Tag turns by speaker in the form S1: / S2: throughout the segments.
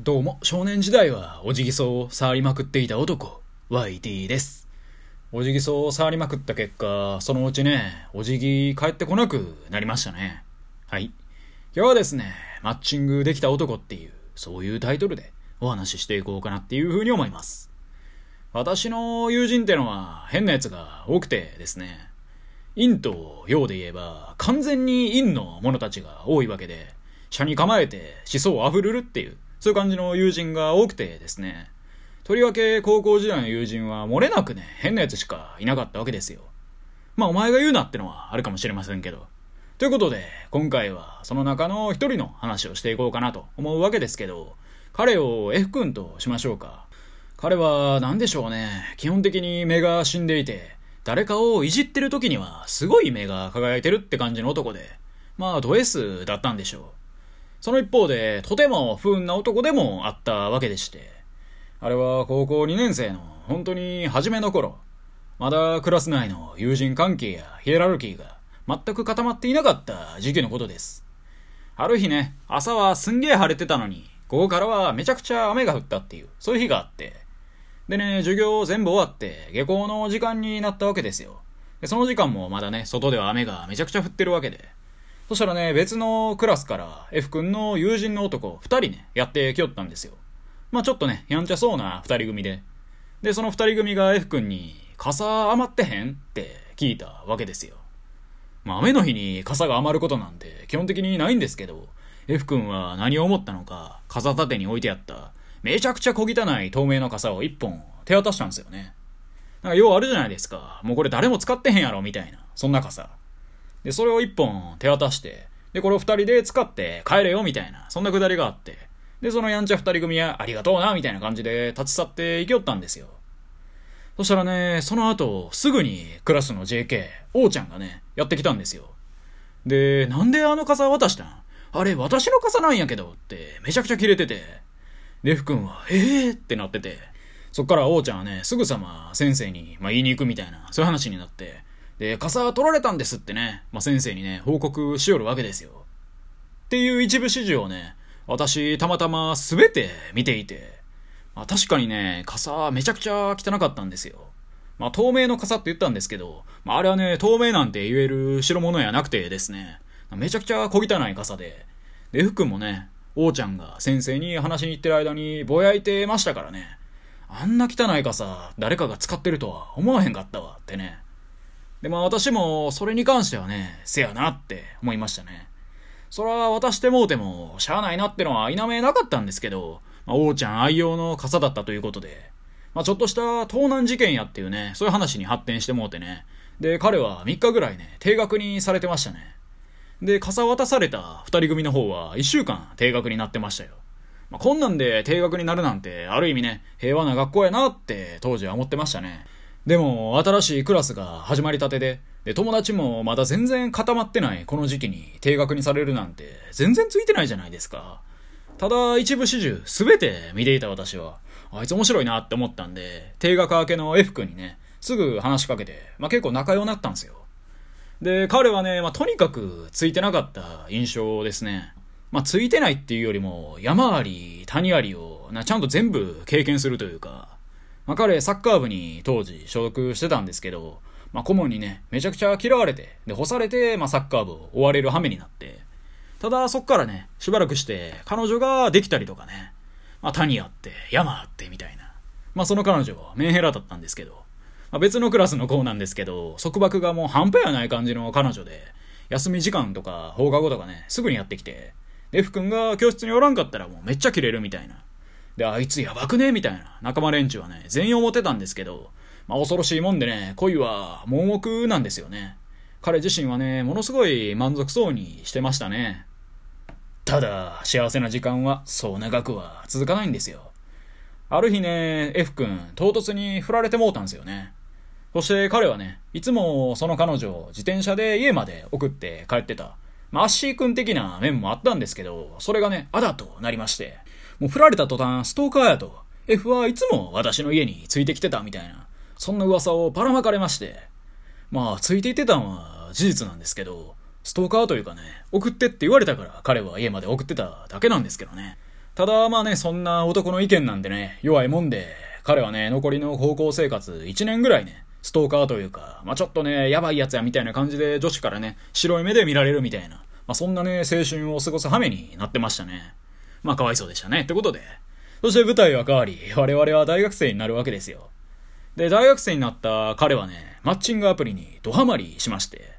S1: どうも、少年時代はおじぎそうを触りまくっていた男、YT です。おじぎそうを触りまくった結果、そのうちね、おじぎ帰ってこなくなりましたね。はい。今日はですね、マッチングできた男っていう、そういうタイトルでお話ししていこうかなっていうふうに思います。私の友人ってのは変なやつが多くてですね、陰と陽で言えば完全に陰の者たちが多いわけで、車に構えて思想あふるるっていう、そういう感じの友人が多くてですね、とりわけ高校時代の友人は漏れなくね、変なやつしかいなかったわけですよ。まあお前が言うなってのはあるかもしれませんけど。ということで、今回はその中の一人の話をしていこうかなと思うわけですけど、彼を F 君としましょうか。彼は何でしょうね、基本的に目が死んでいて、誰かをいじってる時にはすごい目が輝いてるって感じの男で、まあド S だったんでしょう。その一方で、とても不運な男でもあったわけでして、あれは高校2年生の本当に初めの頃、まだクラス内の友人関係やヒエラルキーが全く固まっていなかった時期のことです。ある日ね、朝はすんげえ晴れてたのに、午後からはめちゃくちゃ雨が降ったっていう、そういう日があって、でね、授業全部終わって下校の時間になったわけですよ。でその時間もまだね、外では雨がめちゃくちゃ降ってるわけで。そしたらね、別のクラスから F 君の友人の男二人ね、やってきよったんですよ。まあちょっとね、やんちゃそうな二人組で。で、その二人組が F 君に、傘余ってへんって聞いたわけですよ。まあ雨の日に傘が余ることなんて基本的にないんですけど、F 君は何を思ったのか、傘立てに置いてあった、めちゃくちゃ小汚い透明の傘を一本手渡したんですよね。なんか要あるじゃないですか。もうこれ誰も使ってへんやろ、みたいな。そんな傘。で、それを一本手渡して、で、これを二人で使って帰れよ、みたいな。そんなくだりがあって。で、そのやんちゃ二人組はありがとうな、みたいな感じで立ち去って行きよったんですよ。そしたらね、その後、すぐにクラスの JK、王ちゃんがね、やってきたんですよ。で、なんであの傘渡したん？あれ、私の傘なんやけど、って、めちゃくちゃキレてて。で、ふくんは、えーってなってて。そっから王ちゃんはね、すぐさま先生に、まあ、言いに行くみたいな、そういう話になって。で、傘取られたんですってね、まあ、先生にね、報告しよるわけですよ。っていう一部始終をね、私、たまたま全て見ていて、まあ、確かにね、傘めちゃくちゃ汚かったんですよ。まあ、透明の傘って言ったんですけど、まあ、あれはね、透明なんて言える代物やなくてですね、めちゃくちゃ小汚い傘で、で、服もね、王ちゃんが先生に話しに行ってる間にぼやいてましたからね、あんな汚い傘、誰かが使ってるとは思わへんかったわってね。で、まあ私もそれに関してはね、せやなって思いましたね。そら渡してもうても、しゃあないなってのは否めなかったんですけど、まあ、王ちゃん愛用の傘だったということで、まあちょっとした盗難事件やっていうね、そういう話に発展してもうてね。で、彼は3日ぐらいね、定額にされてましたね。で、傘渡された2人組の方は1週間定額になってましたよ。まあ、こんなんで定額になるなんて、ある意味ね、平和な学校やなって当時は思ってましたね。でも、新しいクラスが始まりたてで、で、友達もまだ全然固まってないこの時期に定額にされるなんて、全然ついてないじゃないですか。ただ、一部始終全て見ていた私は、あいつ面白いなって思ったんで、定額明けの F 君にね、すぐ話しかけて、まあ、結構仲良くなったんですよ。で、彼はね、まあ、とにかくついてなかった印象ですね。まあ、ついてないっていうよりも、山あり、谷ありを、な、ちゃんと全部経験するというか、まあ、彼、サッカー部に当時所属してたんですけど、まあ、顧問にね、めちゃくちゃ嫌われて、で、干されて、まあ、サッカー部を追われる羽目になって、ただ、そっからね、しばらくして、彼女ができたりとかね、まあ、谷あって、山あって、みたいな。まあ、その彼女はメンヘラだったんですけど、まあ、別のクラスの子なんですけど、束縛がもう半端やない感じの彼女で、休み時間とか放課後とかね、すぐにやってきて、で、F 君が教室におらんかったらもうめっちゃキレるみたいな。で、あいつやばくね？みたいな仲間連中はね、全員思ってたんですけど、まあ恐ろしいもんでね、恋は盲目なんですよね。彼自身はね、ものすごい満足そうにしてましたね。ただ、幸せな時間はそう長くは続かないんですよ。ある日ね、F 君、唐突に振られてもうたんですよね。そして彼はね、いつもその彼女を自転車で家まで送って帰ってた。まあ、アッシー君的な面もあったんですけど、それがね、あだとなりまして。もう振られた途端、ストーカーやと。F はいつも私の家についてきてたみたいな。そんな噂をばらまかれまして。まあ、ついていってたのは事実なんですけど、ストーカーというかね、送ってって言われたから彼は家まで送ってただけなんですけどね。ただまあね、そんな男の意見なんでね、弱いもんで、彼はね、残りの高校生活1年ぐらいね、ストーカーというか、まあちょっとね、やばいやつやみたいな感じで女子からね、白い目で見られるみたいな、まあそんなね、青春を過ごす羽目になってましたね。まあかわいそうでしたね。ってことで、そして舞台は変わり、我々は大学生になるわけですよ。で、大学生になった彼はね、マッチングアプリにドハマりしまして、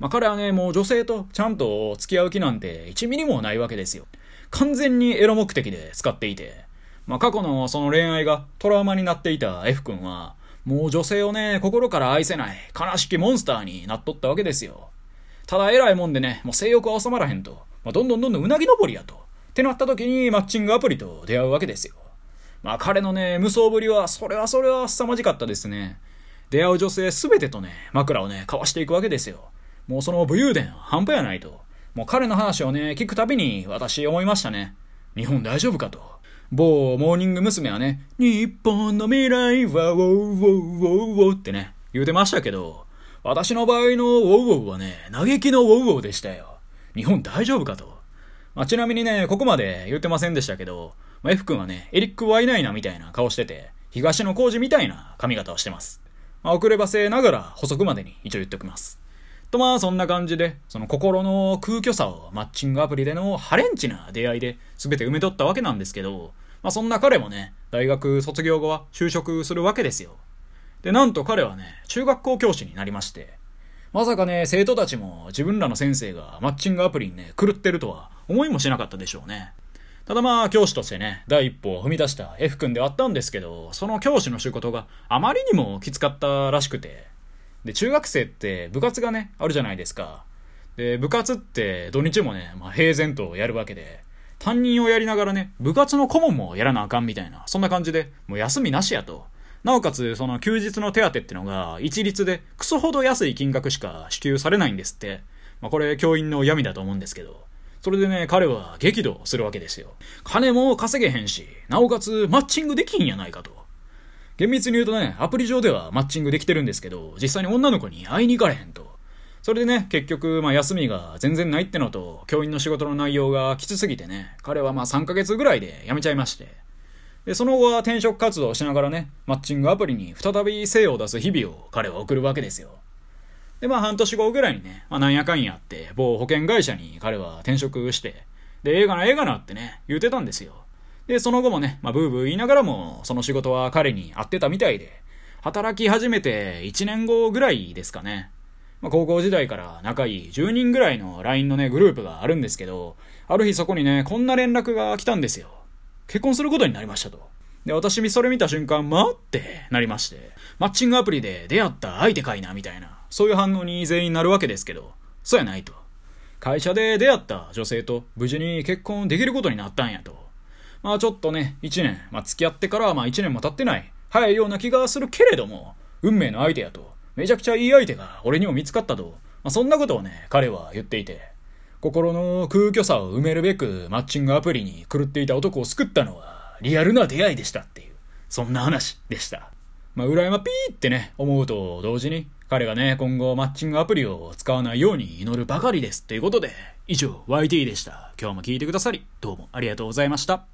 S1: まあ彼はね、もう女性とちゃんと付き合う気なんて1ミリもないわけですよ。完全にエロ目的で使っていて、まあ過去のその恋愛がトラウマになっていた F 君は、もう女性をね、心から愛せない悲しきモンスターになっとったわけですよ。ただ偉いもんでね、もう性欲は収まらへんと、まあ、どんどんどんどんうなぎ登りやと。ってなった時にマッチングアプリと出会うわけですよ。まあ彼のね、無双ぶりは、それはそれは凄まじかったですね。出会う女性すべてとね、枕をね、交わしていくわけですよ。もうその武勇伝半端やないと。もう彼の話をね、聞くたびに私思いましたね。日本大丈夫かと。某モーニング娘。はね、日本の未来はウォーウォーウォーウォーってね、言うてましたけど、私の場合のウォーウォーはね、嘆きのウォーウォーでしたよ。日本大丈夫かと。まあ、ちなみにね、ここまで言ってませんでしたけど、まあ、F 君はね、エリック・ワイナイナみたいな顔してて、東野幸治みたいな髪型をしてます。まあ、遅ればせながら補足までに一応言っておきます。とまあそんな感じで、その心の空虚さをマッチングアプリでのハレンチな出会いで全て埋めとったわけなんですけど、まあそんな彼もね、大学卒業後は就職するわけですよ。で、なんと彼はね、中学校教師になりまして、まさかね、生徒たちも自分らの先生がマッチングアプリにね、狂ってるとは思いもしなかったでしょうね。ただまあ、教師としてね、第一歩を踏み出した F 君ではあったんですけど、その教師の仕事があまりにもきつかったらしくて、で、中学生って部活がね、あるじゃないですか。で、部活って土日もね、まあ、平然とやるわけで、担任をやりながらね、部活の顧問もやらなあかんみたいな、そんな感じで、もう休みなしやと。なおかつ、その休日の手当ってのが、一律でクソほど安い金額しか支給されないんですって。まあこれ、教員の闇だと思うんですけど。それでね、彼は激怒するわけですよ。金も稼げへんし、なおかつマッチングできんやないかと。厳密に言うとね、アプリ上ではマッチングできてるんですけど、実際に女の子に会いに行かれへんと。それでね、結局、まあ休みが全然ないってのと、教員の仕事の内容がきつすぎてね、彼はまあ3ヶ月ぐらいで辞めちゃいまして。で、その後は転職活動をしながらね、マッチングアプリに再び精を出す日々を彼は送るわけですよ。で、まあ半年後ぐらいにね、まあなんやかんやって、某保険会社に彼は転職して、で、映画な映画なってね、言うてたんですよ。で、その後もね、まあブーブー言いながらも、その仕事は彼に合ってたみたいで、働き始めて1年後ぐらいですかね。まあ、高校時代から仲いい10人ぐらいの LINE のね、グループがあるんですけど、ある日そこにね、こんな連絡が来たんですよ。結婚することになりましたと。で、私それ見た瞬間、待ってなりまして、マッチングアプリで出会った相手かいな、みたいな、そういう反応に全員なるわけですけど、そうやないと。会社で出会った女性と無事に結婚できることになったんやと。まあちょっとね、1年、まあ付き合ってからまあ1年も経ってない、早いような気がするけれども、運命の相手やと。めちゃくちゃいい相手が俺にも見つかったと。まあ、そんなことをね、彼は言っていて、心の空虚さを埋めるべくマッチングアプリに狂っていた男を救ったのはリアルな出会いでしたっていう、そんな話でした。まあ、裏山ピーってね、思うと同時に、彼がね、今後マッチングアプリを使わないように祈るばかりです。ということで、以上、YT でした。今日も聞いてくださり、どうもありがとうございました。